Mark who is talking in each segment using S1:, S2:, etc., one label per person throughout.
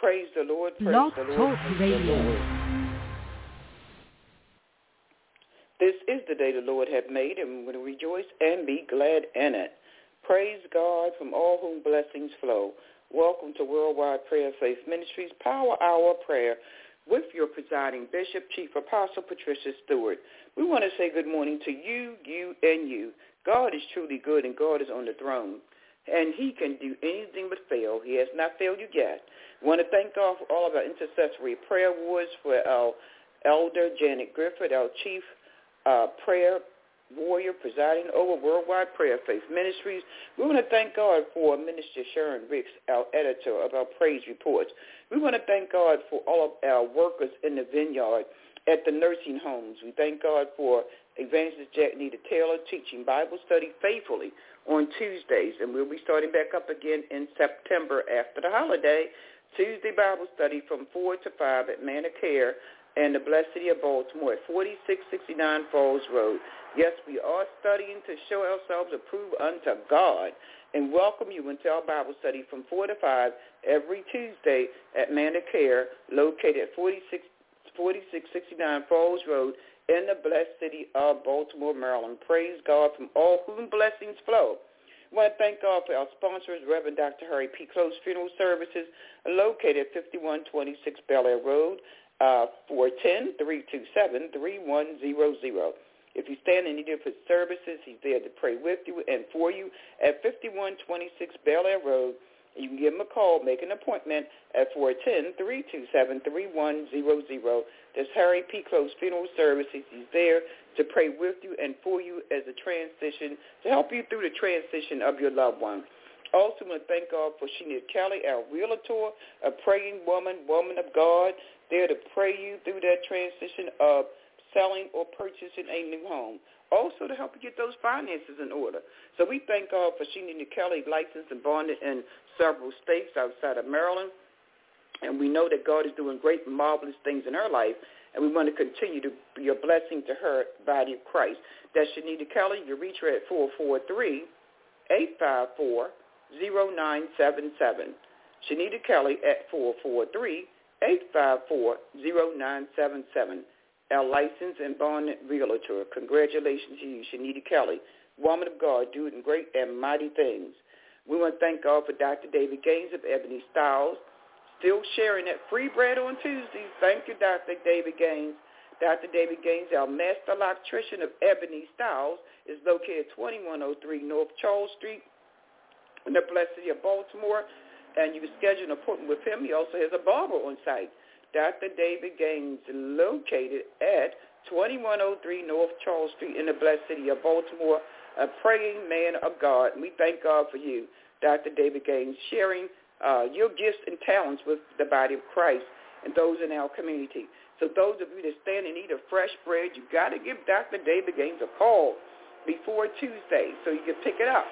S1: Praise the Lord. Praise the Lord.
S2: Talk
S1: praise the Lord. This is the day the Lord hath made, and we will rejoice and be glad in it. Praise God from all whom blessings flow. Welcome to Worldwide Prayer Faith Ministries Power Hour Prayer with your presiding Bishop, Chief Apostle Patricia Stewart. We want to say good morning to you, you, and you. God is truly good, and God is on the throne, and he can do anything but fail. He has not failed you yet. We want to thank God for all of our intercessory prayer awards for our elder, Janet Griffith, our chief uh, prayer warrior presiding over Worldwide Prayer Faith Ministries. We want to thank God for Minister Sharon Ricks, our editor of our praise reports. We want to thank God for all of our workers in the vineyard at the nursing homes. We thank God for Evangelist Jack Nita Taylor teaching Bible study faithfully on Tuesdays, and we'll be starting back up again in September after the holiday. Tuesday Bible study from 4 to 5 at Manicare and the Blessed City of Baltimore at 4669 Falls Road. Yes, we are studying to show ourselves approved unto God and welcome you into our Bible study from 4 to 5 every Tuesday at Manicare, located at 46, 4669 Falls Road in the Blessed City of Baltimore, Maryland. Praise God from all whom blessings flow. I want to thank God for our sponsors, Reverend Dr. Harry P. Close Funeral Services, located at 5126 Bel Air Road, uh, 410-327-3100. If you stand in need of his services, he's there to pray with you and for you at 5126 Bel Air Road. You can give him a call, make an appointment at 410-327-3100. That's Harry P. Close Funeral Services. He's there to pray with you and for you as a transition, to help you through the transition of your loved one. Also, want to thank God for Sheena Kelly, our realtor, a praying woman, woman of God, there to pray you through that transition of selling or purchasing a new home. Also to help you get those finances in order. So we thank God for Sheena Kelly, licensed and bonded in several states outside of Maryland. And we know that God is doing great marvelous things in her life. And we want to continue to be a blessing to her body of Christ. That's Shanita Kelly. You reach her at 443-854-0977. Shanita Kelly at 443-854-0977. Our licensed and bonded realtor. Congratulations to you, Shanita Kelly. Woman of God, doing great and mighty things. We want to thank God for Dr. David Gaines of Ebony Styles. Still sharing that free bread on Tuesdays. Thank you, Dr. David Gaines. Dr. David Gaines, our master electrician of Ebony Styles, is located 2103 North Charles Street in the blessed city of Baltimore. And you can schedule an appointment with him. He also has a barber on site. Dr. David Gaines, located at 2103 North Charles Street in the blessed city of Baltimore, a praying man of God. And we thank God for you, Dr. David Gaines, sharing uh, your gifts and talents with the body of Christ and those in our community. So those of you that stand in need of fresh bread, you've got to give Dr. David Gaines a call before Tuesday so you can pick it up.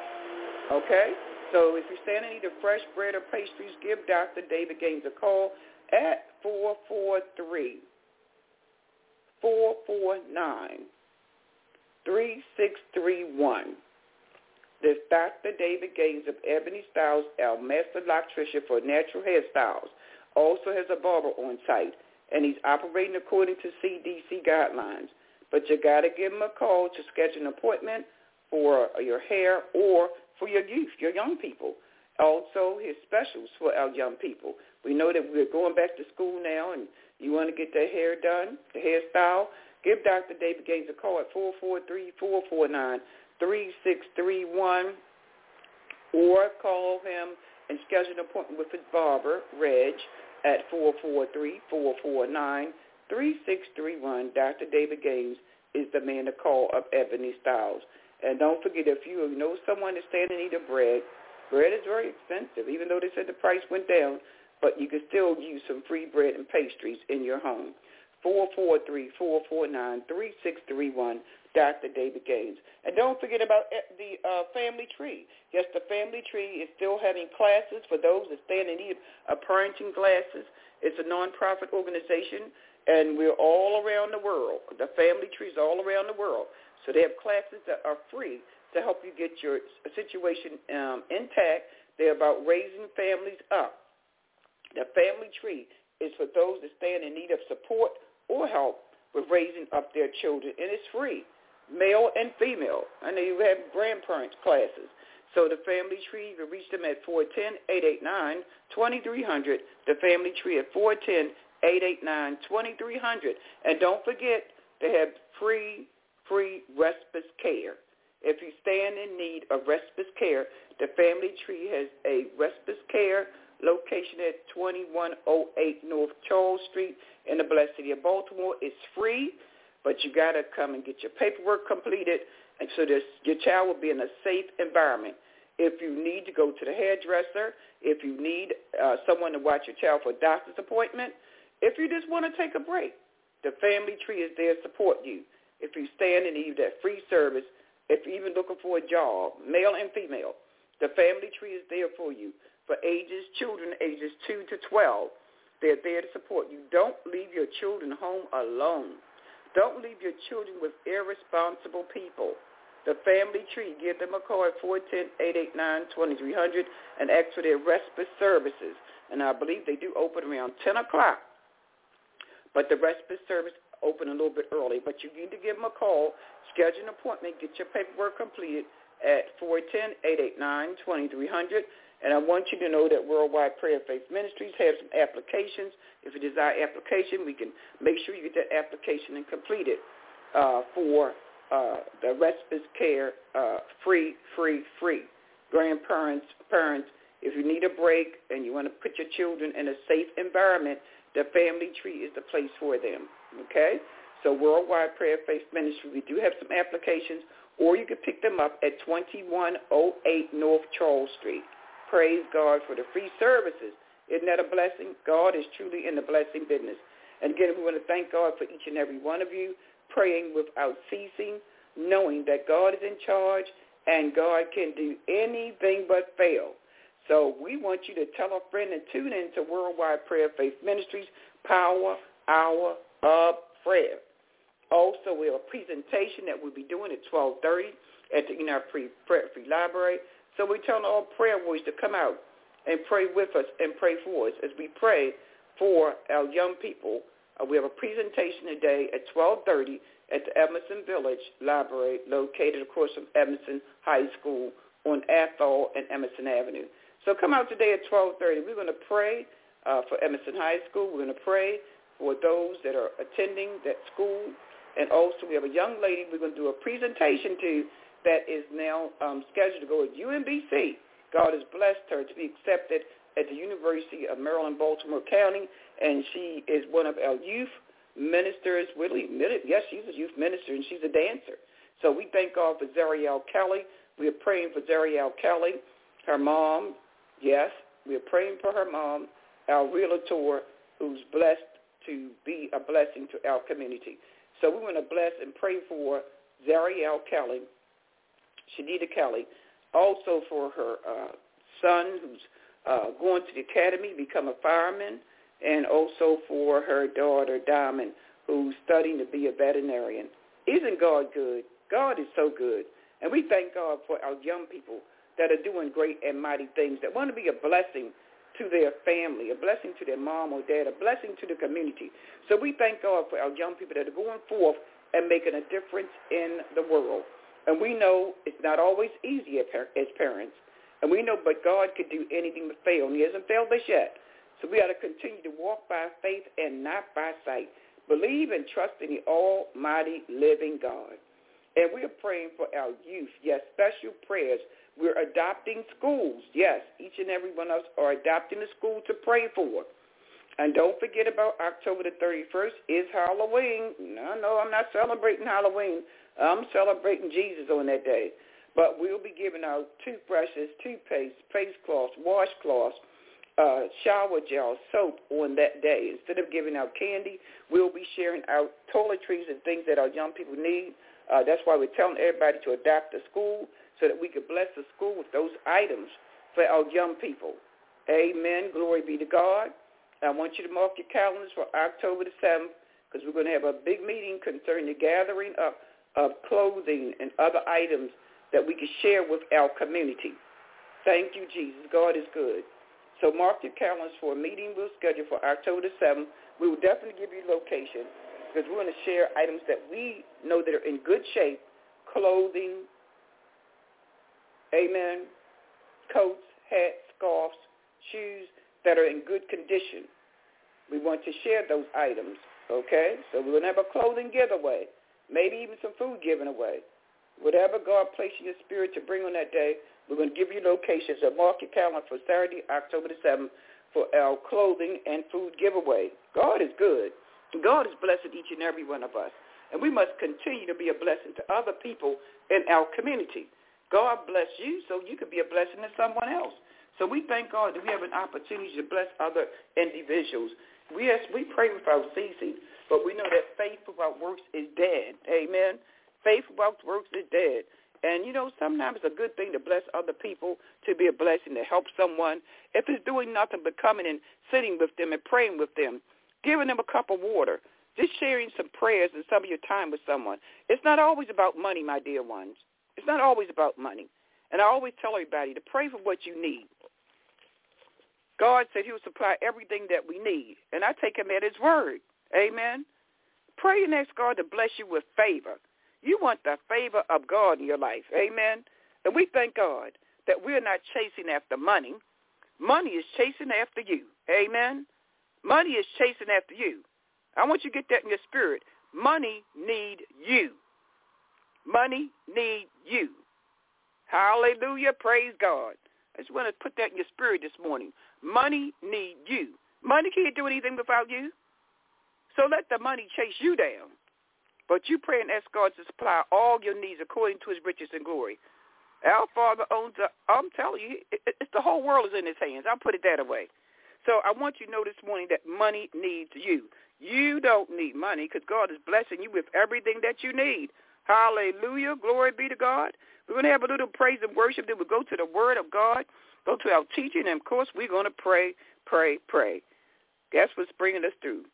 S1: Okay? So if you stand in need of fresh bread or pastries, give Dr. David Gaines a call at 443 449 3631. This Dr. David Gaines of Ebony Styles, our master electrician for natural hairstyles, also has a barber on site, and he's operating according to CDC guidelines. But you got to give him a call to schedule an appointment for your hair or for your youth, your young people. Also, his specials for our young people. We know that we're going back to school now, and you want to get their hair done, the hairstyle. Give Dr. David Gaines a call at 443-449 3631 or call him and schedule an appointment with his barber, Reg, at 443-449-3631. Dr. David Gaines is the man to call of Ebony Styles. And don't forget, if you know someone that's standing in need of bread, bread is very expensive, even though they said the price went down, but you can still use some free bread and pastries in your home. 443-449-3631. Dr. David Gaines. And don't forget about the uh, Family Tree. Yes, the Family Tree is still having classes for those that stand in need of parenting classes. It's a nonprofit organization, and we're all around the world. The Family Tree is all around the world. So they have classes that are free to help you get your situation um, intact. They're about raising families up. The family tree is for those that stand in need of support or help with raising up their children, and it's free, male and female. I know you have grandparents classes. So the family tree, you can reach them at 410-889-2300. The family tree at 410-889-2300. And don't forget, they have free, free respite care. If you stand in need of respite care, the family tree has a respite care location at 2108 North Charles Street in the blessed city of Baltimore. It's free, but you got to come and get your paperwork completed, and so this, your child will be in a safe environment. If you need to go to the hairdresser, if you need uh, someone to watch your child for a doctor's appointment, if you just want to take a break, the family tree is there to support you. If you stand in need of that free service, if you're even looking for a job, male and female, the family tree is there for you. For ages, children ages 2 to 12, they're there to support you. Don't leave your children home alone. Don't leave your children with irresponsible people. The family tree, give them a call at 410-889-2300 and ask for their respite services. And I believe they do open around 10 o'clock. But the respite service open a little bit early. But you need to give them a call, schedule an appointment, get your paperwork completed at 410-889-2300. And I want you to know that Worldwide Prayer Faith Ministries have some applications. If you desire application, we can make sure you get that application and complete it uh, for uh, the respite care uh, free, free, free. Grandparents, parents, if you need a break and you want to put your children in a safe environment, the family tree is the place for them. Okay? So Worldwide Prayer Faith Ministry, we do have some applications, or you can pick them up at 2108 North Charles Street. Praise God for the free services. Isn't that a blessing? God is truly in the blessing business. And again, we want to thank God for each and every one of you praying without ceasing, knowing that God is in charge and God can do anything but fail. So we want you to tell a friend and tune in to Worldwide Prayer Faith Ministries, Power Hour of Prayer. Also, we have a presentation that we'll be doing at 1230 at the Free, Free Library. So we tell all prayer warriors to come out and pray with us and pray for us as we pray for our young people. Uh, we have a presentation today at 1230 at the Edmondson Village Library located across from Edmondson High School on Athol and Edmondson Avenue. So come out today at 1230. We're going to pray uh, for Edmondson High School. We're going to pray for those that are attending that school. And also we have a young lady we're going to do a presentation to that is now um, scheduled to go at UMBC. God has blessed her to be accepted at the University of Maryland, Baltimore County, and she is one of our youth ministers. Really, yes, she's a youth minister, and she's a dancer. So we thank God for Zariel Kelly. We are praying for Zariel Kelly, her mom. Yes, we are praying for her mom, our realtor, who's blessed to be a blessing to our community. So we want to bless and pray for Zariel Kelly, Shanita Kelly, also for her uh, son who's uh, going to the academy, become a fireman, and also for her daughter Diamond, who's studying to be a veterinarian. Isn't God good? God is so good. And we thank God for our young people that are doing great and mighty things, that want to be a blessing to their family, a blessing to their mom or dad, a blessing to the community. So we thank God for our young people that are going forth and making a difference in the world. And we know it's not always easy as parents. And we know, but God could do anything but fail, and he hasn't failed us yet. So we ought to continue to walk by faith and not by sight. Believe and trust in the almighty living God. And we are praying for our youth. Yes, special prayers. We're adopting schools. Yes, each and every one of us are adopting a school to pray for. And don't forget about October the 31st is Halloween. No, no, I'm not celebrating Halloween. I'm celebrating Jesus on that day. But we'll be giving out toothbrushes, toothpaste, face cloths, washcloths, uh, shower gel, soap on that day. Instead of giving out candy, we'll be sharing out toiletries and things that our young people need. Uh, that's why we're telling everybody to adapt the school so that we can bless the school with those items for our young people. Amen. Glory be to God. I want you to mark your calendars for October the 7th because we're going to have a big meeting concerning the gathering up of clothing and other items that we can share with our community. Thank you, Jesus. God is good. So mark your calendars for a meeting we'll schedule for October the 7th. We will definitely give you location because we want to share items that we know that are in good shape, clothing, amen, coats, hats, scarves, shoes that are in good condition. We want to share those items, okay? So we're going to have a clothing giveaway, maybe even some food given away. Whatever God placed in your spirit to bring on that day, we're going to give you locations. So mark your calendar for Saturday, October the 7th for our clothing and food giveaway. God is good. God is blessing each and every one of us. And we must continue to be a blessing to other people in our community. God bless you so you can be a blessing to someone else. So we thank God that we have an opportunity to bless other individuals. We, yes, we pray without ceasing, but we know that faith without works is dead. Amen. Faith without works is dead. And, you know, sometimes it's a good thing to bless other people, to be a blessing, to help someone. If it's doing nothing but coming and sitting with them and praying with them, giving them a cup of water, just sharing some prayers and some of your time with someone. It's not always about money, my dear ones. It's not always about money. And I always tell everybody to pray for what you need. God said he will supply everything that we need. And I take him at his word. Amen. Pray and ask God to bless you with favor. You want the favor of God in your life. Amen. And we thank God that we're not chasing after money. Money is chasing after you. Amen. Money is chasing after you. I want you to get that in your spirit. Money need you. Money need you. Hallelujah. Praise God. I just want to put that in your spirit this morning. Money need you. Money can't do anything without you. So let the money chase you down. But you pray and ask God to supply all your needs according to his riches and glory. Our Father owns the, I'm telling you, it's the whole world is in his hands. I'll put it that way. So I want you to know this morning that money needs you. You don't need money because God is blessing you with everything that you need. Hallelujah. Glory be to God. We're going to have a little praise and worship. Then we'll go to the word of God, go to our teaching, and, of course, we're going to pray, pray, pray. That's what's bringing us through.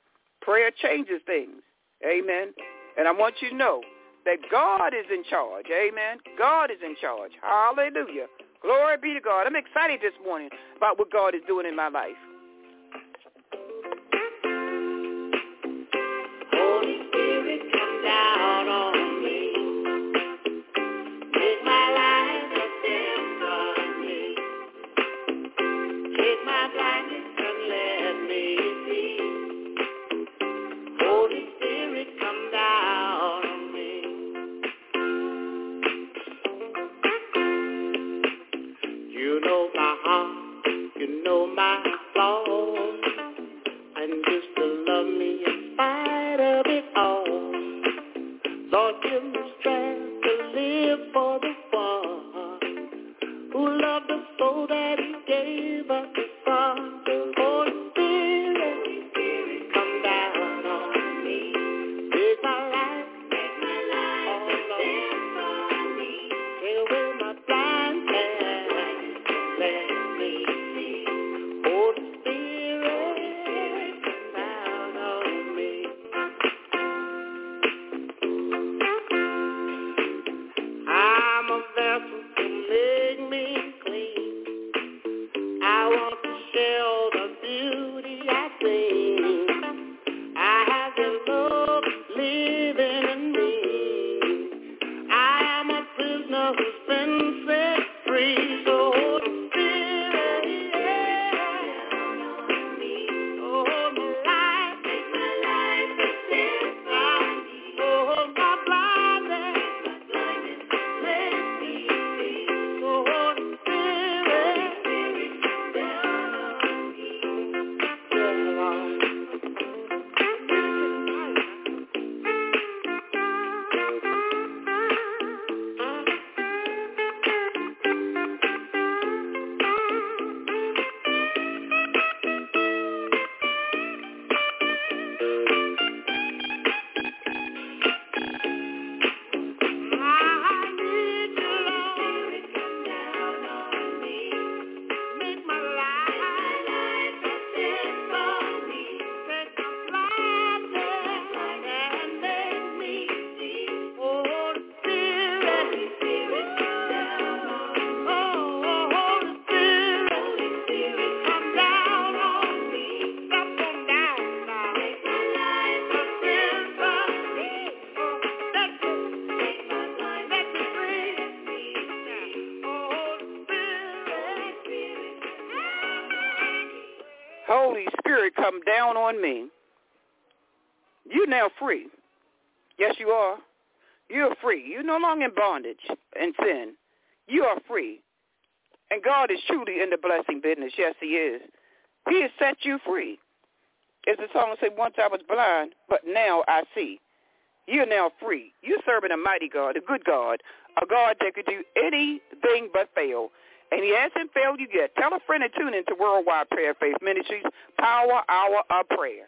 S1: Prayer changes things. Amen. And I want you to know that God is in charge. Amen. God is in charge. Hallelujah. Glory be to God. I'm excited this morning about what God is doing in my life. Longer in bondage and sin. You are free. And God is truly in the blessing business. Yes, he is. He has set you free. As the song said, once I was blind, but now I see. You're now free. You're serving a mighty God, a good God, a God that could do anything but fail. And he hasn't failed you yet. Tell a friend and tune into Worldwide Prayer Faith Ministries, Power Hour of Prayer.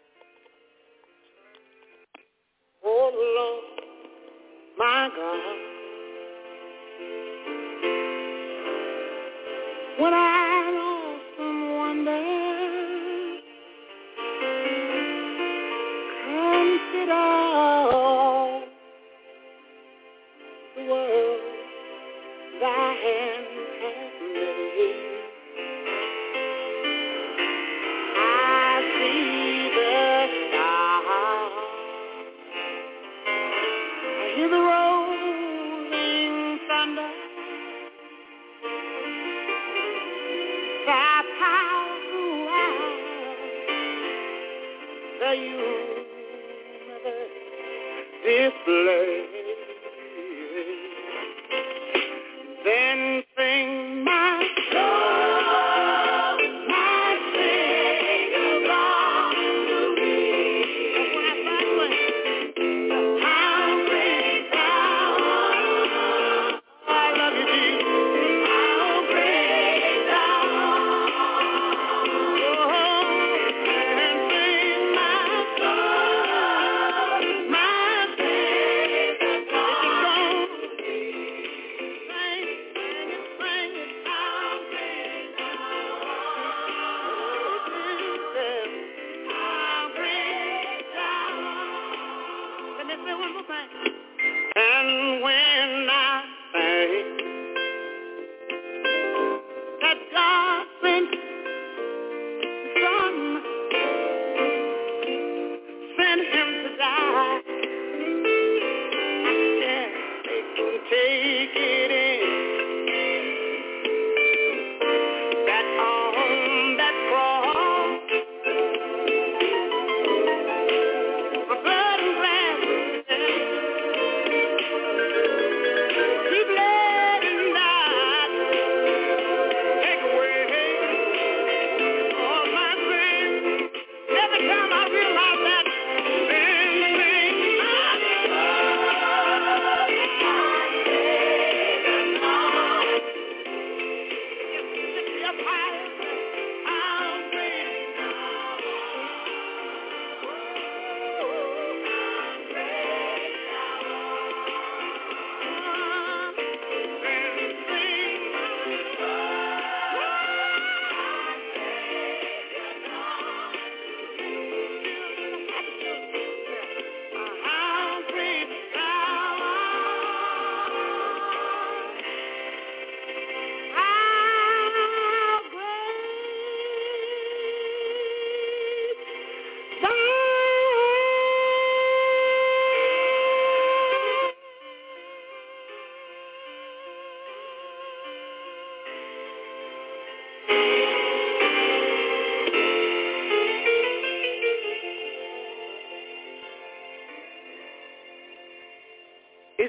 S2: Oh, Lord, my God. When I universe display.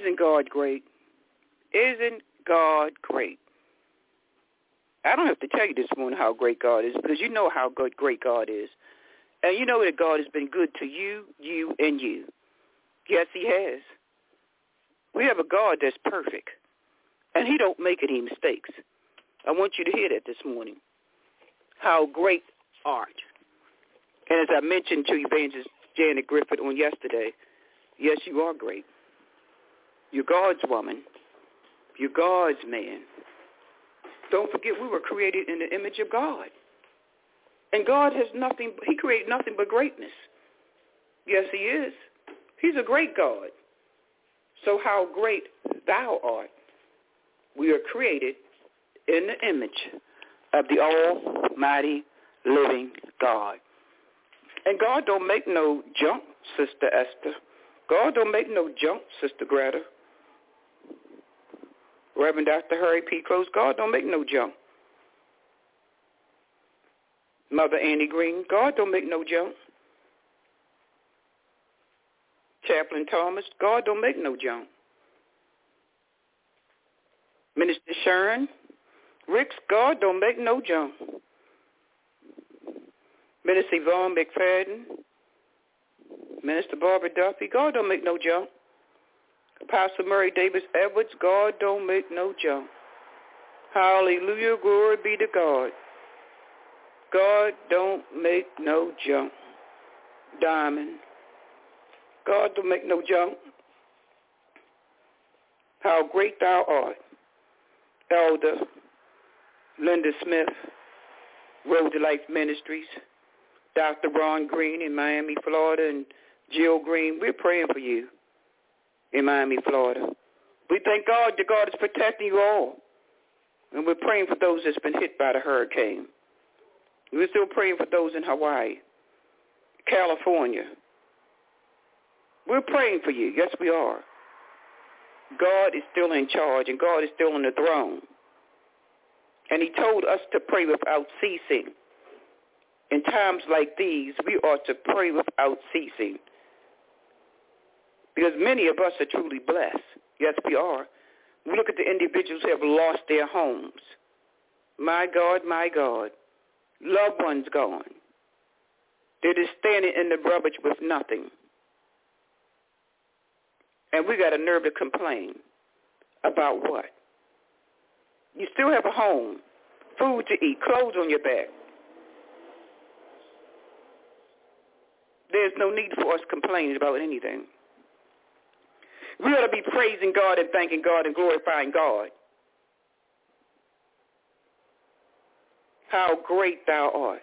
S1: Isn't God great? Isn't God great? I don't have to tell you this morning how great God is because you know how good great God is. And you know that God has been good to you, you, and you. Yes, he has. We have a God that's perfect. And he don't make any mistakes. I want you to hear that this morning. How great art. And as I mentioned to Evangelist Janet Griffith on yesterday, yes, you are great. You're God's woman. You're God's man. Don't forget we were created in the image of God. And God has nothing, he created nothing but greatness. Yes, he is. He's a great God. So how great thou art. We are created in the image of the almighty living God. And God don't make no junk, Sister Esther. God don't make no junk, Sister Greta. Reverend Dr. Harry P. Close, God don't make no junk. Mother Annie Green, God don't make no junk. Chaplain Thomas, God don't make no junk. Minister Sharon, Ricks, God don't make no junk. Minister Yvonne McFadden, Minister Barbara Duffy, God don't make no junk. Apostle Murray Davis Edwards, God don't make no junk. Hallelujah, glory be to God. God don't make no junk. Diamond. God don't make no junk. How great thou art. Elder Linda Smith, Road to Life Ministries, Dr. Ron Green in Miami, Florida, and Jill Green, we're praying for you in Miami, Florida. We thank God that God is protecting you all. And we're praying for those that's been hit by the hurricane. We're still praying for those in Hawaii, California. We're praying for you. Yes, we are. God is still in charge, and God is still on the throne. And he told us to pray without ceasing. In times like these, we ought to pray without ceasing. Because many of us are truly blessed. Yes, we are. We look at the individuals who have lost their homes. My God, my God. Loved ones gone. They're just standing in the rubbish with nothing. And we got a nerve to complain. About what? You still have a home, food to eat, clothes on your back. There's no need for us complaining about anything. We ought to be praising God and thanking God and glorifying God. How great thou art.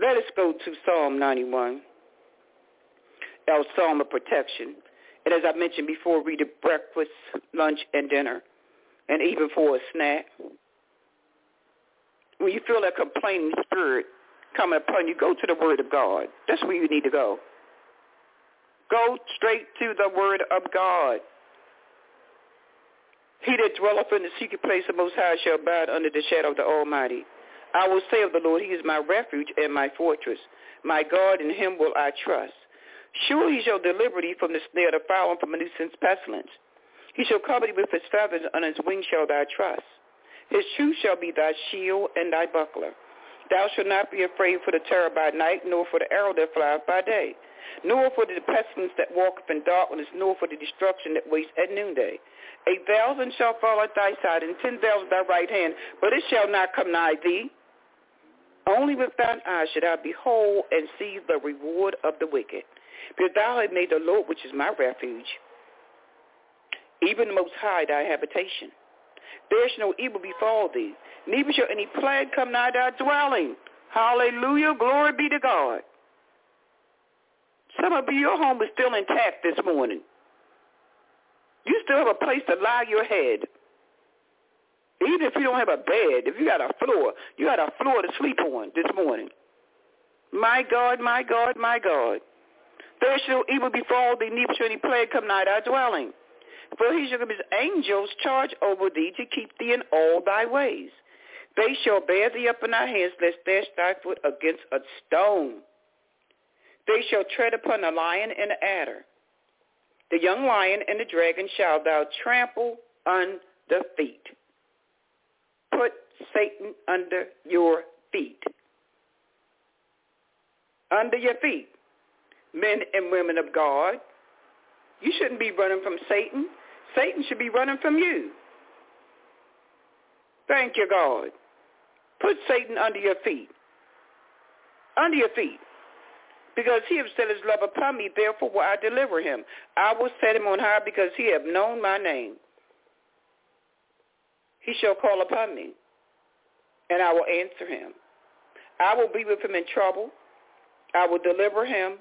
S1: Let us go to Psalm 91, our Psalm of protection. And as I mentioned before, read it breakfast, lunch, and dinner, and even for a snack. When you feel that complaining spirit coming upon you, go to the Word of God. That's where you need to go. Go straight to the Word of God. He that dwelleth in the secret place of Most High shall abide under the shadow of the Almighty. I will say of the Lord, He is my refuge and my fortress. My God, in Him will I trust. Surely He shall deliver thee from the snare of the fowl and from the nuisance pestilence. He shall cover thee with His feathers, and on His wings shall thou trust. His truth shall be thy shield and thy buckler. Thou shalt not be afraid for the terror by night, nor for the arrow that flieth by day, nor for the pestilence that walketh in darkness, nor for the destruction that wastes at noonday. A thousand shall fall at thy side, and ten thousand at thy right hand, but it shall not come nigh thee. Only with thine eyes should I behold and see the reward of the wicked. Because thou hast made the Lord, which is my refuge, even the Most High thy habitation. There shall no evil befall thee, neither shall any plague come nigh thy dwelling. Hallelujah, glory be to God. Some of you, your home is still intact this morning. You still have a place to lie your head. Even if you don't have a bed, if you got a floor, you got a floor to sleep on this morning. My God, my God, my God. There shall evil befall thee, neither shall any plague come nigh thy dwelling. For he shall give his angels charge over thee to keep thee in all thy ways. They shall bear thee up in thy hands, lest dash thy foot against a stone. They shall tread upon the lion and the adder. The young lion and the dragon shall thou trample under feet. Put Satan under your feet. Under your feet. Men and women of God, you shouldn't be running from Satan. Satan should be running from you. Thank you, God. Put Satan under your feet. Under your feet. Because he has set his love upon me, therefore will I deliver him. I will set him on high because he have known my name. He shall call upon me, and I will answer him. I will be with him in trouble. I will deliver him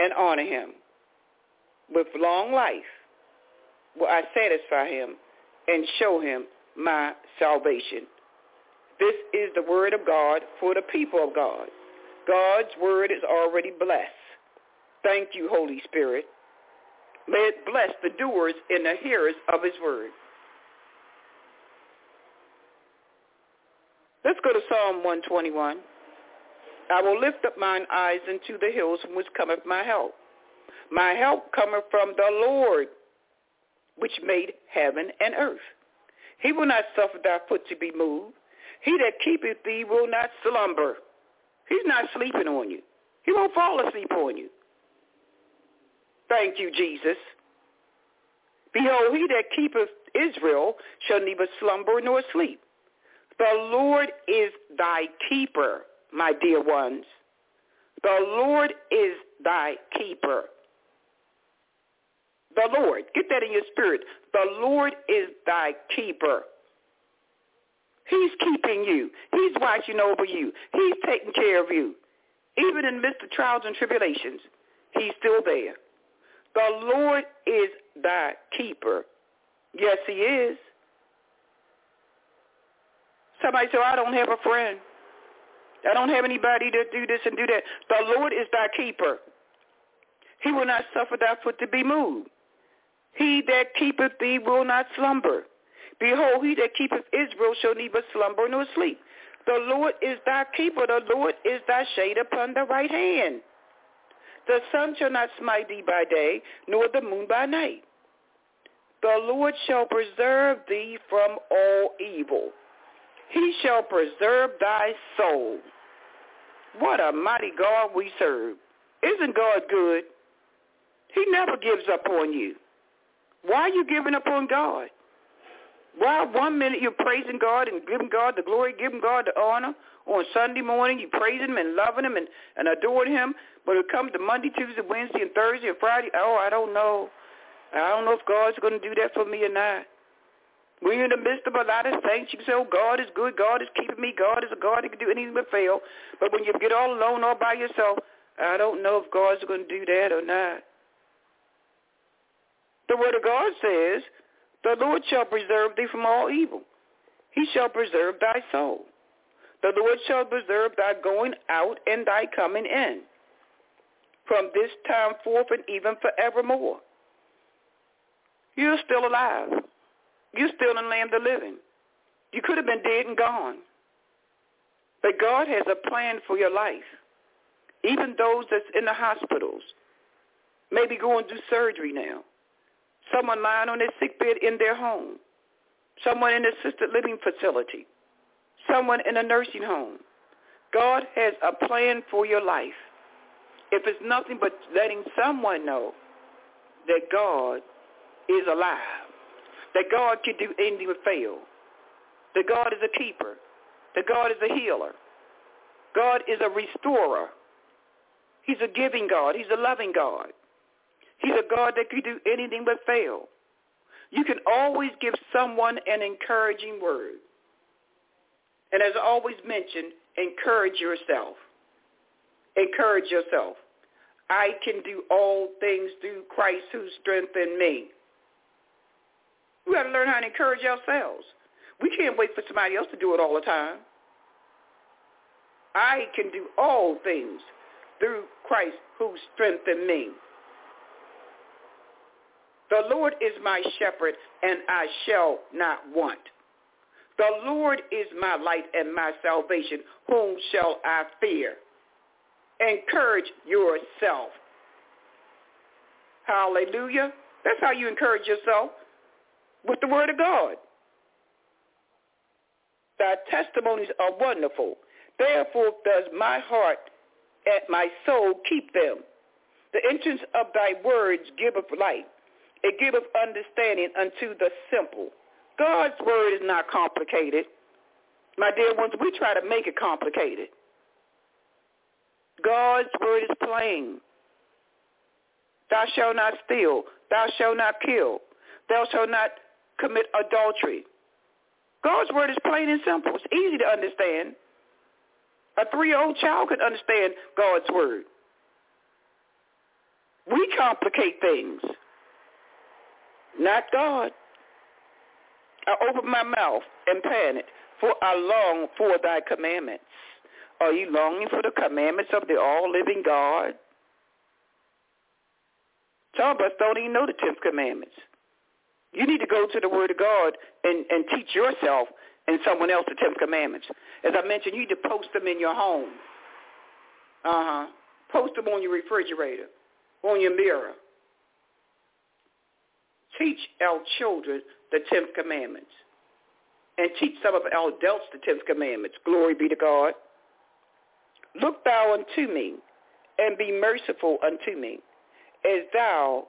S1: and honor him. With long life will I satisfy him and show him my salvation. This is the word of God for the people of God. God's word is already blessed. Thank you, Holy Spirit. May it bless the doers and the hearers of his word. Let's go to Psalm 121. I will lift up mine eyes into the hills from which cometh my help. My help cometh from the Lord, which made heaven and earth. He will not suffer thy foot to be moved. He that keepeth thee will not slumber. He's not sleeping on you. He won't fall asleep on you. Thank you, Jesus. Behold, he that keepeth Israel shall neither slumber nor sleep. The Lord is thy keeper, my dear ones. The Lord is thy keeper. The Lord. Get that in your spirit. The Lord is thy keeper. He's keeping you. He's watching over you. He's taking care of you. Even in the midst of trials and tribulations, he's still there. The Lord is thy keeper. Yes, he is. Somebody said, I don't have a friend. I don't have anybody to do this and do that. The Lord is thy keeper. He will not suffer thy foot to be moved. He that keepeth thee will not slumber. Behold, he that keepeth Israel shall neither slumber nor sleep. The Lord is thy keeper. The Lord is thy shade upon the right hand. The sun shall not smite thee by day, nor the moon by night. The Lord shall preserve thee from all evil. He shall preserve thy soul. What a mighty God we serve. Isn't God good? He never gives up on you. Why are you giving up on God? Why one minute you're praising God and giving God the glory, giving God the honor. On Sunday morning you praise him and loving him and, and adoring him. But it comes to Monday, Tuesday, Wednesday, and Thursday and Friday. Oh, I don't know. I don't know if God's going to do that for me or not. We're in the midst of a lot of things. You can say, oh, God is good. God is keeping me. God is a God that can do anything but fail. But when you get all alone all by yourself, I don't know if God's going to do that or not. The word of God says, the Lord shall preserve thee from all evil. He shall preserve thy soul. The Lord shall preserve thy going out and thy coming in from this time forth and even forevermore. You're still alive. You're still in the land of living. You could have been dead and gone. But God has a plan for your life. Even those that's in the hospitals, maybe going through surgery now. Someone lying on their sick bed in their home. Someone in an assisted living facility. Someone in a nursing home. God has a plan for your life. If it's nothing but letting someone know that God is alive, that God can do anything but fail, that God is a keeper, that God is a healer, God is a restorer. He's a giving God. He's a loving God. He's a God that can do anything but fail. You can always give someone an encouraging word. And as I always mentioned, encourage yourself. Encourage yourself. I can do all things through Christ who strengthened me. We got to learn how to encourage ourselves. We can't wait for somebody else to do it all the time. I can do all things through Christ who strengthened me. The Lord is my shepherd, and I shall not want. The Lord is my light and my salvation. Whom shall I fear? Encourage yourself. Hallelujah. That's how you encourage yourself with the word of God. Thy testimonies are wonderful. Therefore does my heart and my soul keep them. The entrance of thy words giveth light. It giveth understanding unto the simple. God's word is not complicated. My dear ones, we try to make it complicated. God's word is plain. Thou shalt not steal. Thou shalt not kill. Thou shalt not commit adultery. God's word is plain and simple. It's easy to understand. A three-year-old child could understand God's word. We complicate things, not God. I open my mouth and pan it, for I long for thy commandments. Are you longing for the commandments of the all-living God? Some of us don't even know the Tenth Commandments. You need to go to the Word of God and, and teach yourself and someone else the Ten Commandments. As I mentioned, you need to post them in your home. Uh-huh. Post them on your refrigerator, on your mirror. Teach our children the Tenth Commandments. And teach some of our adults the Tenth Commandments. Glory be to God. Look thou unto me, and be merciful unto me, as thou,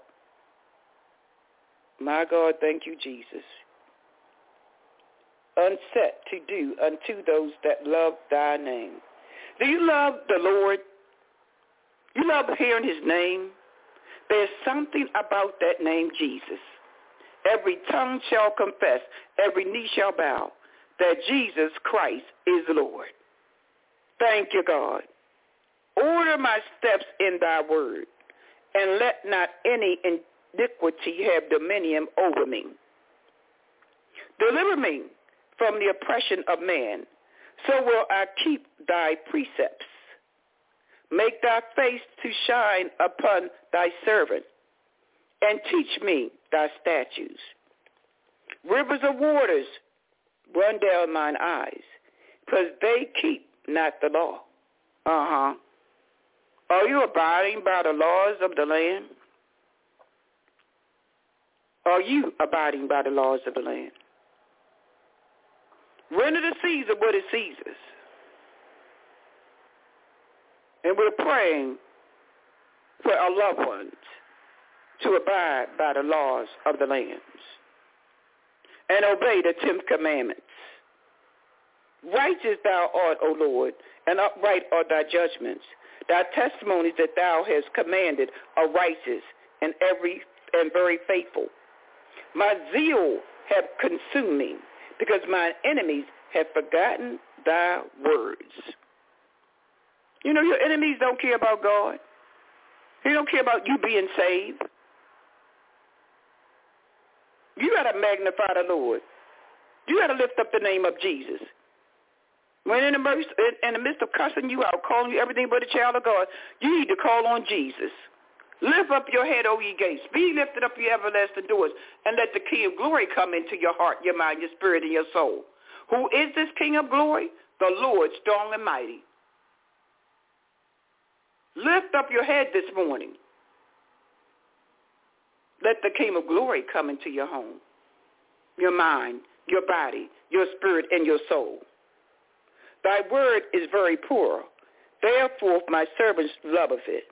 S1: my God, thank you, Jesus, unset to do unto those that love thy name. Do you love the Lord? You love hearing his name? There's something about that name, Jesus. Every tongue shall confess, every knee shall bow that Jesus Christ is Lord. Thank you, God. Order my steps in thy word, and let not any iniquity have dominion over me. Deliver me from the oppression of man, so will I keep thy precepts. Make thy face to shine upon thy servant, and teach me thy statutes. Rivers of waters run down mine eyes, because they keep not the law. Uh-huh. Are you abiding by the laws of the land? Are you abiding by the laws of the land? Render to Caesar what is Caesar's. And we're praying for our loved ones to abide by the laws of the lands and obey the Tenth Commandments. Righteous thou art, O Lord, and upright are thy judgments. Thy testimonies that thou hast commanded are righteous and every and very faithful. My zeal have consumed me, because my enemies have forgotten thy words. You know, your enemies don't care about God. They don't care about you being saved. You got to magnify the Lord. You got to lift up the name of Jesus. When in the, midst, in the midst of cussing you out, calling you everything but a child of God, you need to call on Jesus. Lift up your head, O ye gates. Be lifted up, ye everlasting doors, and let the King of glory come into your heart, your mind, your spirit, and your soul. Who is this King of glory? The Lord, strong and mighty. Lift up your head this morning. Let the King of glory come into your home, your mind, your body, your spirit, and your soul. Thy word is very poor. Therefore my servants loveth it.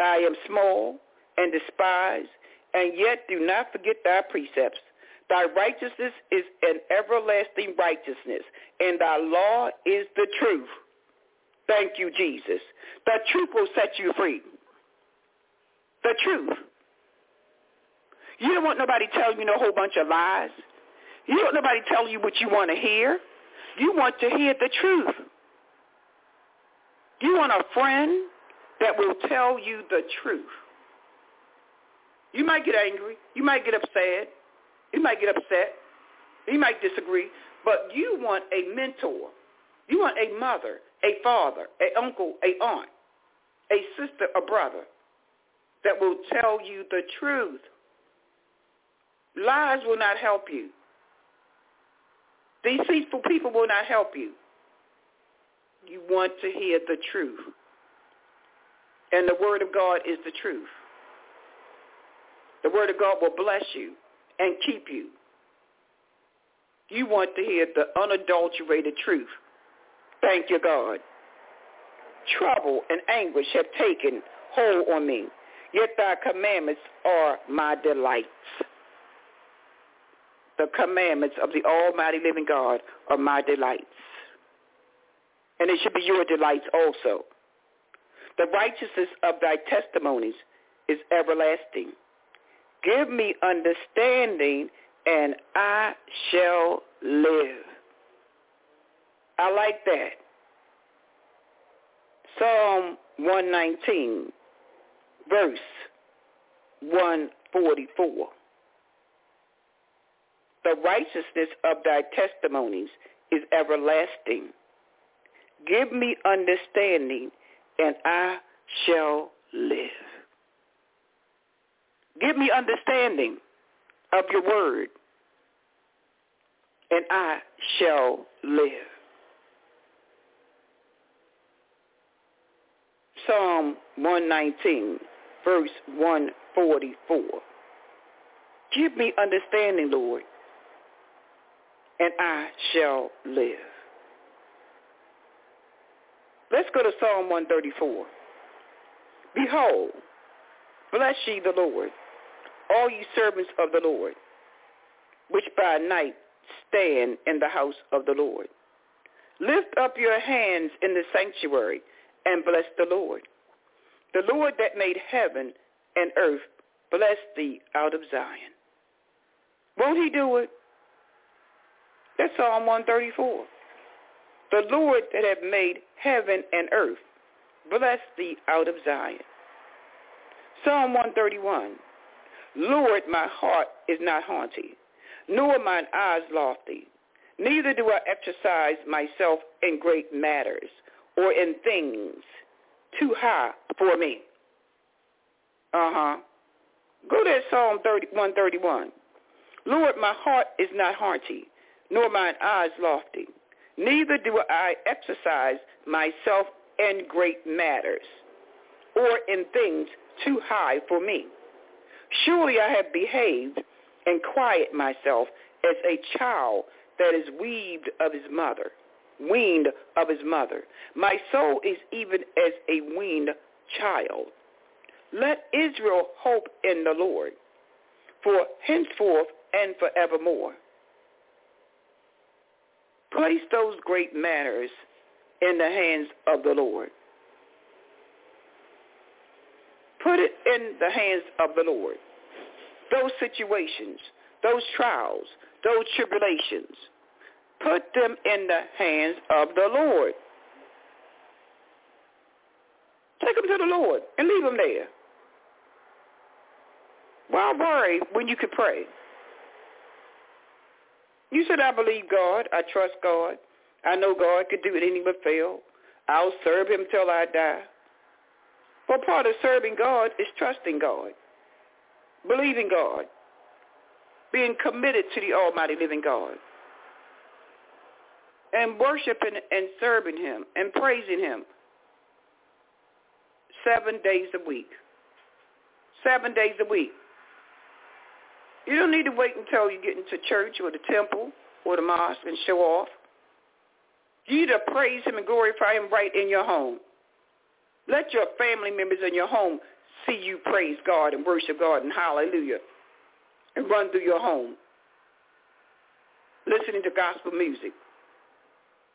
S1: I am small and despised, and yet do not forget thy precepts. Thy righteousness is an everlasting righteousness, and thy law is the truth. Thank you, Jesus. The truth will set you free. The truth. You don't want nobody telling you no whole bunch of lies. You don't want nobody telling you what you want to hear. You want to hear the truth. You want a friend that will tell you the truth. You might get angry. You might get upset. You might get upset. You might disagree. But you want a mentor. You want a mother, a father, a uncle, a aunt, a sister, a brother that will tell you the truth. Lies will not help you. Deceitful people will not help you. You want to hear the truth. And the word of God is the truth. The word of God will bless you and keep you. You want to hear the unadulterated truth. Thank you, God. Trouble and anguish have taken hold on me, yet thy commandments are my delights. The commandments of the almighty living God are my delights. And it should be your delights also. The righteousness of thy testimonies is everlasting. Give me understanding, and I shall live. I like that. Psalm 119, verse 144. The righteousness of thy testimonies is everlasting. Give me understanding, and I shall live. Give me understanding of your word, and I shall live. Psalm 119, verse 144. Give me understanding, Lord, and I shall live. Let's go to Psalm 134. Behold, bless ye the Lord, all ye servants of the Lord, which by night stand in the house of the Lord. Lift up your hands in the sanctuary and bless the Lord. The Lord that made heaven and earth bless thee out of Zion. Won't he do it? That's Psalm 134. The Lord that hath made heaven and earth bless thee out of Zion. Psalm 131. Lord, my heart is not haughty, nor mine eyes lofty. Neither do I exercise myself in great matters or in things too high for me. Uh-huh. Go to Psalm 30, 131. Lord, my heart is not haughty, nor mine eyes lofty. Neither do I exercise myself in great matters or in things too high for me. Surely I have behaved and quiet myself as a child that is weaved of his mother, weaned of his mother. My soul is even as a weaned child. Let Israel hope in the Lord, for henceforth and forevermore. Place those great matters in the hands of the Lord. Put it in the hands of the Lord. Those situations, those trials, those tribulations, put them in the hands of the Lord. Take them to the Lord and leave them there. Why worry when you could pray? You said, I believe God. I trust God. I know God could do anything but fail. I'll serve him till I die. Well, part of serving God is trusting God, believing God, being committed to the almighty living God, and worshiping and serving him and praising him seven days a week. Seven days a week. You don't need to wait until you get into church or the temple or the mosque and show off. You need to praise him and glorify him right in your home. Let your family members in your home see you praise God and worship God and hallelujah and run through your home listening to gospel music.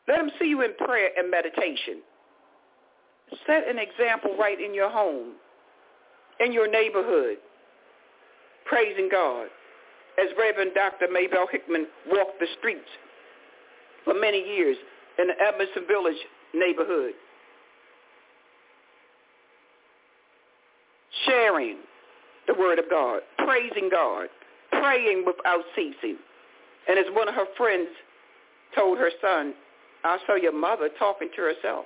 S1: Let them see you in prayer and meditation. Set an example right in your home, in your neighborhood, praising God. As Reverend Dr. Maybell Hickman walked the streets for many years in the Edmondson Village neighborhood, sharing the word of God, praising God, praying without ceasing. And as one of her friends told her son, I saw your mother talking to herself.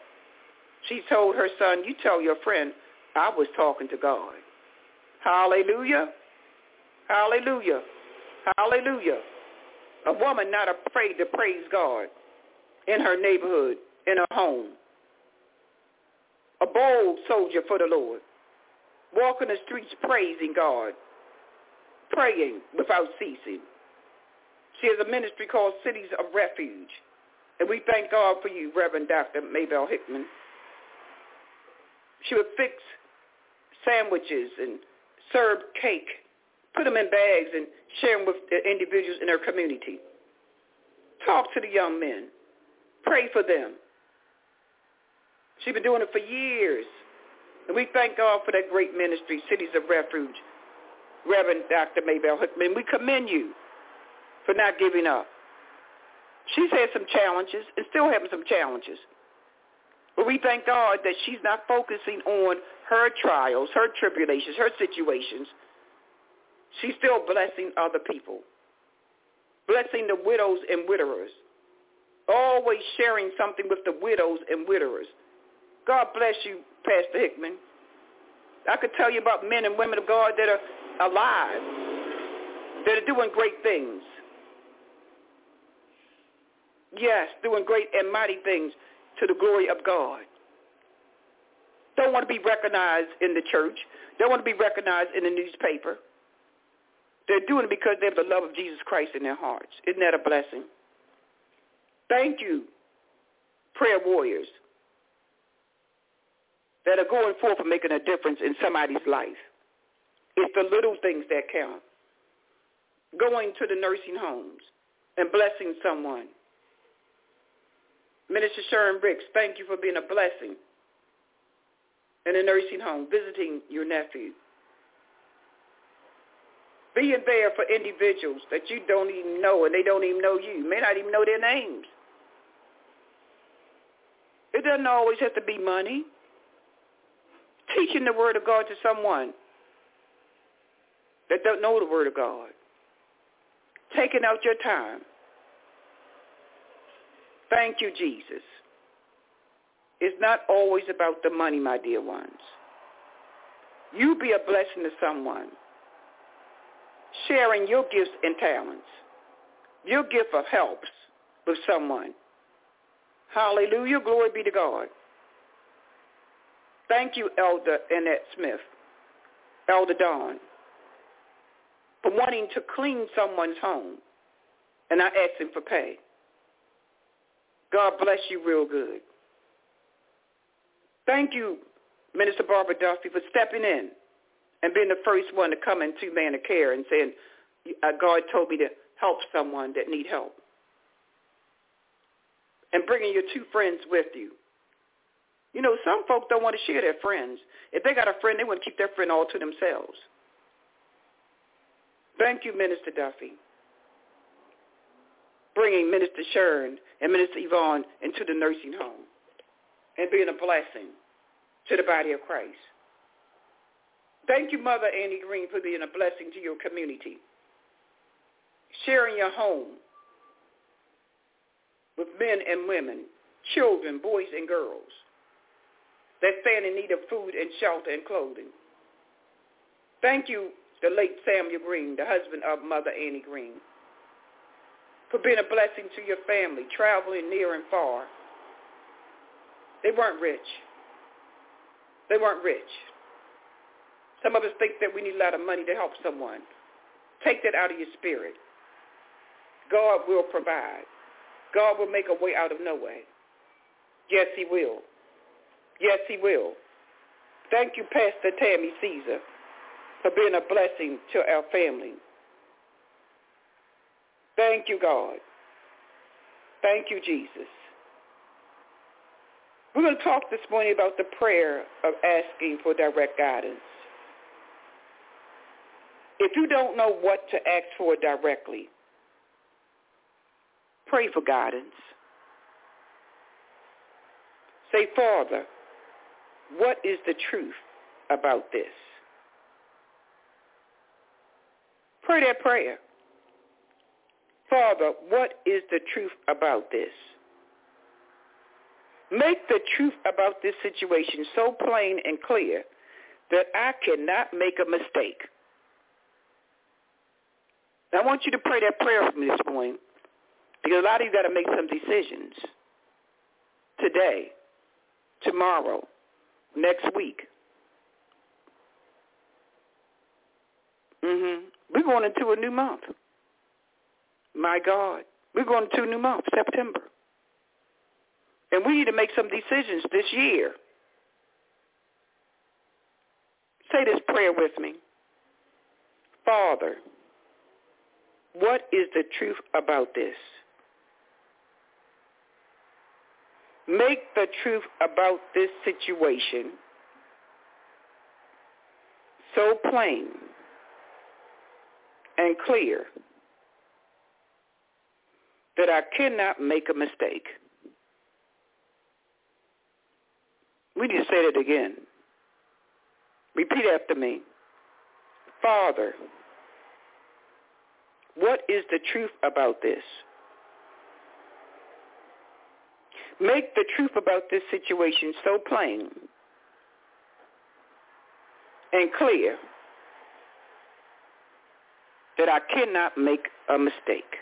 S1: She told her son, you tell your friend, I was talking to God. Hallelujah. Hallelujah. Hallelujah. A woman not afraid to praise God in her neighborhood, in her home. A bold soldier for the Lord walking the streets praising God, praying without ceasing. She has a ministry called Cities of Refuge. And we thank God for you, Reverend Dr. Maybell Hickman. She would fix sandwiches and serve cake, put them in bags and share them with the individuals in her community. Talk to the young men. Pray for them. She's been doing it for years. And we thank God for that great ministry, Cities of Refuge, Reverend Dr. Maybell Hickman. We commend you for not giving up. She's had some challenges and still having some challenges. But we thank God that she's not focusing on her trials, her tribulations, her situations. She's still blessing other people, blessing the widows and widowers, always sharing something with the widows and widowers. God bless you, Pastor Hickman. I could tell you about men and women of God that are alive, that are doing great things. Yes, doing great and mighty things to the glory of God. don't want to be recognized in the church, don't want to be recognized in the newspaper. They're doing it because they have the love of Jesus Christ in their hearts. Isn't that a blessing? Thank you, prayer warriors that are going forth and making a difference in somebody's life. It's the little things that count. Going to the nursing homes and blessing someone. Minister Sharon Ricks, thank you for being a blessing in a nursing home, visiting your nephew. Being there for individuals that you don't even know and they don't even know you. you may not even know their names. It doesn't always have to be money. Teaching the word of God to someone that don't know the word of God. Taking out your time. Thank you, Jesus. It's not always about the money, my dear ones. You be a blessing to someone. Sharing your gifts and talents. Your gift of helps with someone. Hallelujah. Glory be to God. Thank you, Elder Annette Smith, Elder Dawn, for wanting to clean someone's home and not asking for pay. God bless you real good. Thank you, Minister Barbara Duffy, for stepping in and being the first one to come into Manor Care and saying, uh, God told me to help someone that need help. And bringing your two friends with you. You know, some folk don't want to share their friends. If they got a friend, they want to keep their friend all to themselves. Thank you, Minister Duffy. Bringing Minister Sharon and Minister Yvonne into the nursing home and being a blessing to the body of Christ. Thank you, Mother Annie Green, for being a blessing to your community. Sharing your home with men and women, children, boys and girls that stand in need of food and shelter and clothing. Thank you, the late Samuel Green, the husband of Mother Annie Green, for being a blessing to your family, traveling near and far. They weren't rich. They weren't rich. Some of us think that we need a lot of money to help someone. Take that out of your spirit. God will provide. God will make a way out of no way. Yes, he will. Yes, he will. Thank you, Pastor Tammy Caesar, for being a blessing to our family. Thank you, God. Thank you, Jesus. We're going to talk this morning about the prayer of asking for direct guidance. If you don't know what to ask for directly, pray for guidance. Say, Father, what is the truth about this? Pray that prayer. Father, what is the truth about this? Make the truth about this situation so plain and clear that I cannot make a mistake. I want you to pray that prayer me this morning because a lot of you got to make some decisions today, tomorrow, next week. Mhm. We're going into a new month. My God, we're going into a new month, September. And we need to make some decisions this year. Say this prayer with me. Father, what is the truth about this? Make the truth about this situation so plain and clear that I cannot make a mistake. We need to say it again. Repeat after me. Father, what is the truth about this? Make the truth about this situation so plain and clear that I cannot make a mistake.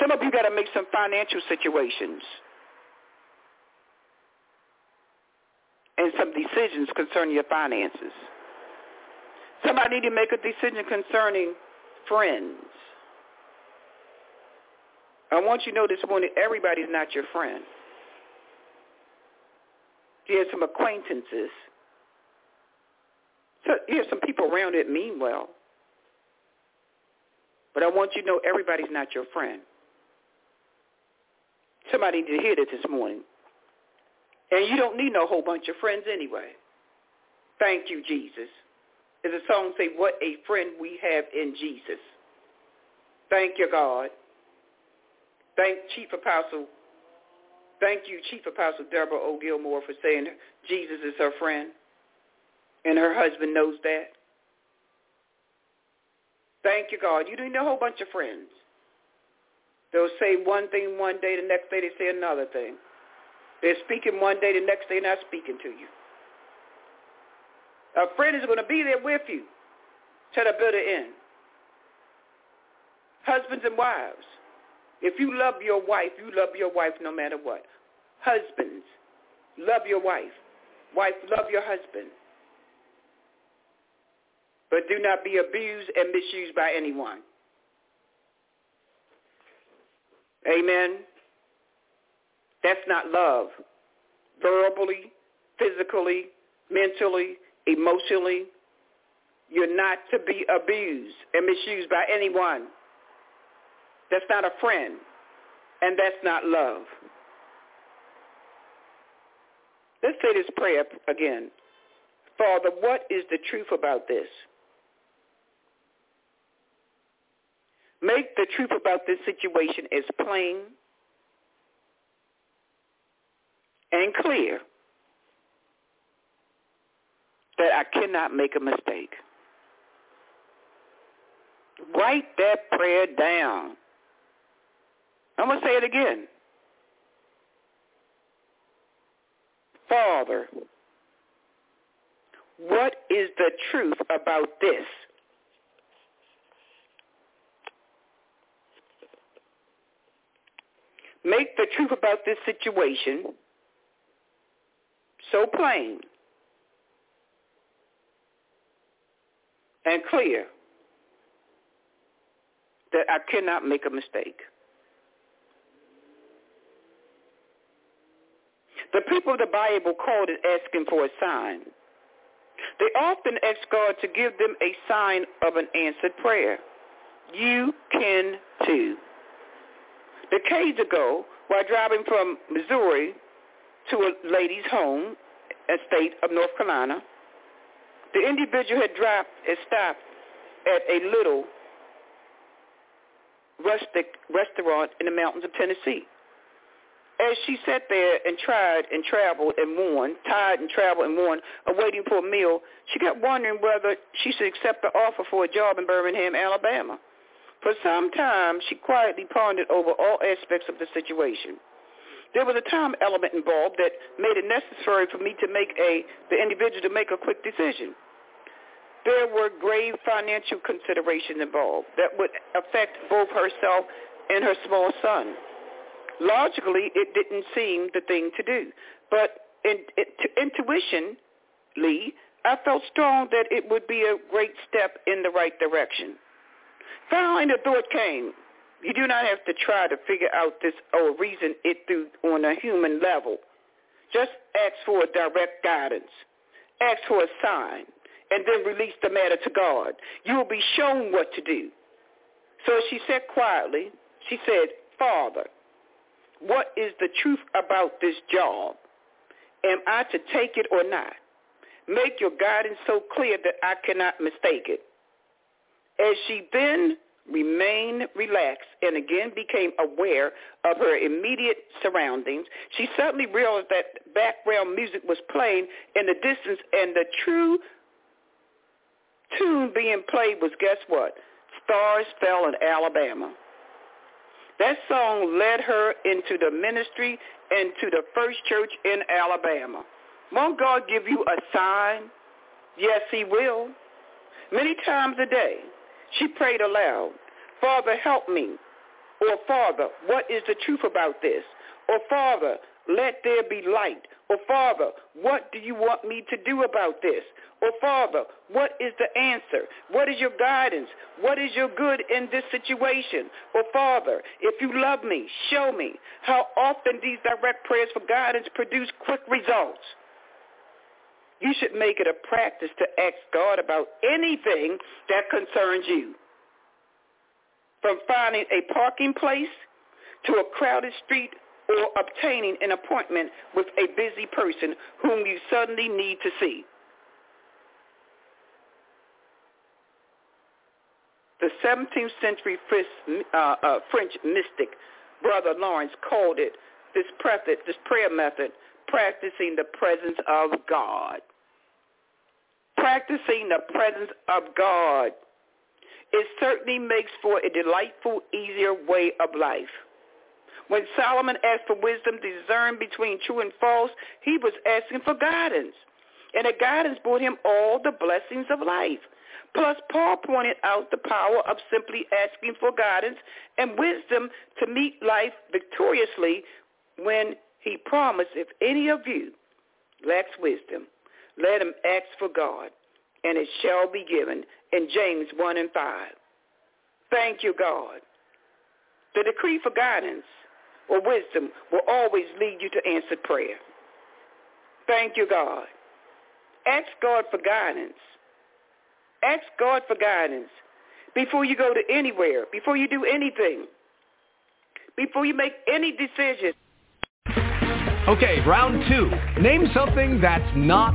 S1: Some of you got to make some financial situations and some decisions concerning your finances. Somebody need to make a decision concerning friends. I want you to know this morning, everybody's not your friend. You have some acquaintances. So you have some people around that mean well. But I want you to know everybody's not your friend. Somebody need to hear this this morning. And you don't need no whole bunch of friends anyway. Thank you, Jesus. As the song say, what a friend we have in Jesus. Thank you, God. Thank Chief Apostle. Thank you, Chief Apostle Deborah O. Gilmore, for saying Jesus is her friend. And her husband knows that. Thank you, God. You need a whole bunch of friends. They'll say one thing one day, the next day they say another thing. They're speaking one day, the next day not speaking to you. A friend is going to be there with you to the bitter end. Husbands and wives. If you love your wife, you love your wife no matter what. Husbands, love your wife. Wife, love your husband. But do not be abused and misused by anyone. Amen. That's not love. Verbally, physically, mentally, emotionally, you're not to be abused and misused by anyone. That's not a friend. And that's not love. Let's say this prayer again. Father, what is the truth about this? Make the truth about this situation as plain and clear that I cannot make a mistake. Write that prayer down. I'm going to say it again. Father, what is the truth about this? Make the truth about this situation so plain and clear that I cannot make a mistake. The people of the Bible called it asking for a sign. They often ask God to give them a sign of an answered prayer. You can too. Decades ago, while driving from Missouri to a lady's home, a state of North Carolina, the individual had dropped and stopped at a little rustic restaurant in the mountains of Tennessee. As she sat there and tried and traveled and mourned, tired and traveled and mourned, awaiting for a meal, she kept wondering whether she should accept the offer for a job in Birmingham, Alabama. For some time, she quietly pondered over all aspects of the situation. There was a time element involved that made it necessary for me to make a, the individual to make a quick decision. There were grave financial considerations involved that would affect both herself and her small son. Logically, it didn't seem the thing to do. But in, it, intuitionally, I felt strong that it would be a great step in the right direction. Finally, the thought came. You do not have to try to figure out this or reason it through on a human level. Just ask for direct guidance. Ask for a sign and then release the matter to God. You will be shown what to do. So she said quietly, she said, Father, what is the truth about this job? Am I to take it or not? Make your guidance so clear that I cannot mistake it. As she then remained relaxed and again became aware of her immediate surroundings, she suddenly realized that background music was playing in the distance and the true tune being played was, guess what? Stars Fell in Alabama. That song led her into the ministry and to the first church in Alabama. Won't God give you a sign? Yes, he will. Many times a day, she prayed aloud, Father, help me. Or Father, what is the truth about this? Or Father, let there be light. Or Father, what do you want me to do about this? Or Father, what is the answer? What is your guidance? What is your good in this situation? Or Father, if you love me, show me how often these direct prayers for guidance produce quick results. You should make it a practice to ask God about anything that concerns you. From finding a parking place to a crowded street or obtaining an appointment with a busy person whom you suddenly need to see. The 17th century uh, uh, French mystic, Brother Lawrence, called it this, prayer method, practicing the presence of God. Practicing the presence of God. It certainly makes for a delightful, easier way of life. When Solomon asked for wisdom to discern between true and false, he was asking for guidance. And the guidance brought him all the blessings of life. Plus, Paul pointed out the power of simply asking for guidance and wisdom to meet life victoriously when he promised, if any of you lacks wisdom, let him ask for God, and it shall be given in James 1 and 5. Thank you, God. The decree for guidance or wisdom will always lead you to answered prayer. Thank you, God. Ask God for guidance. Ask God for guidance before you go to anywhere, before you do anything, before you make any decision.
S3: Okay, round two. Name something that's not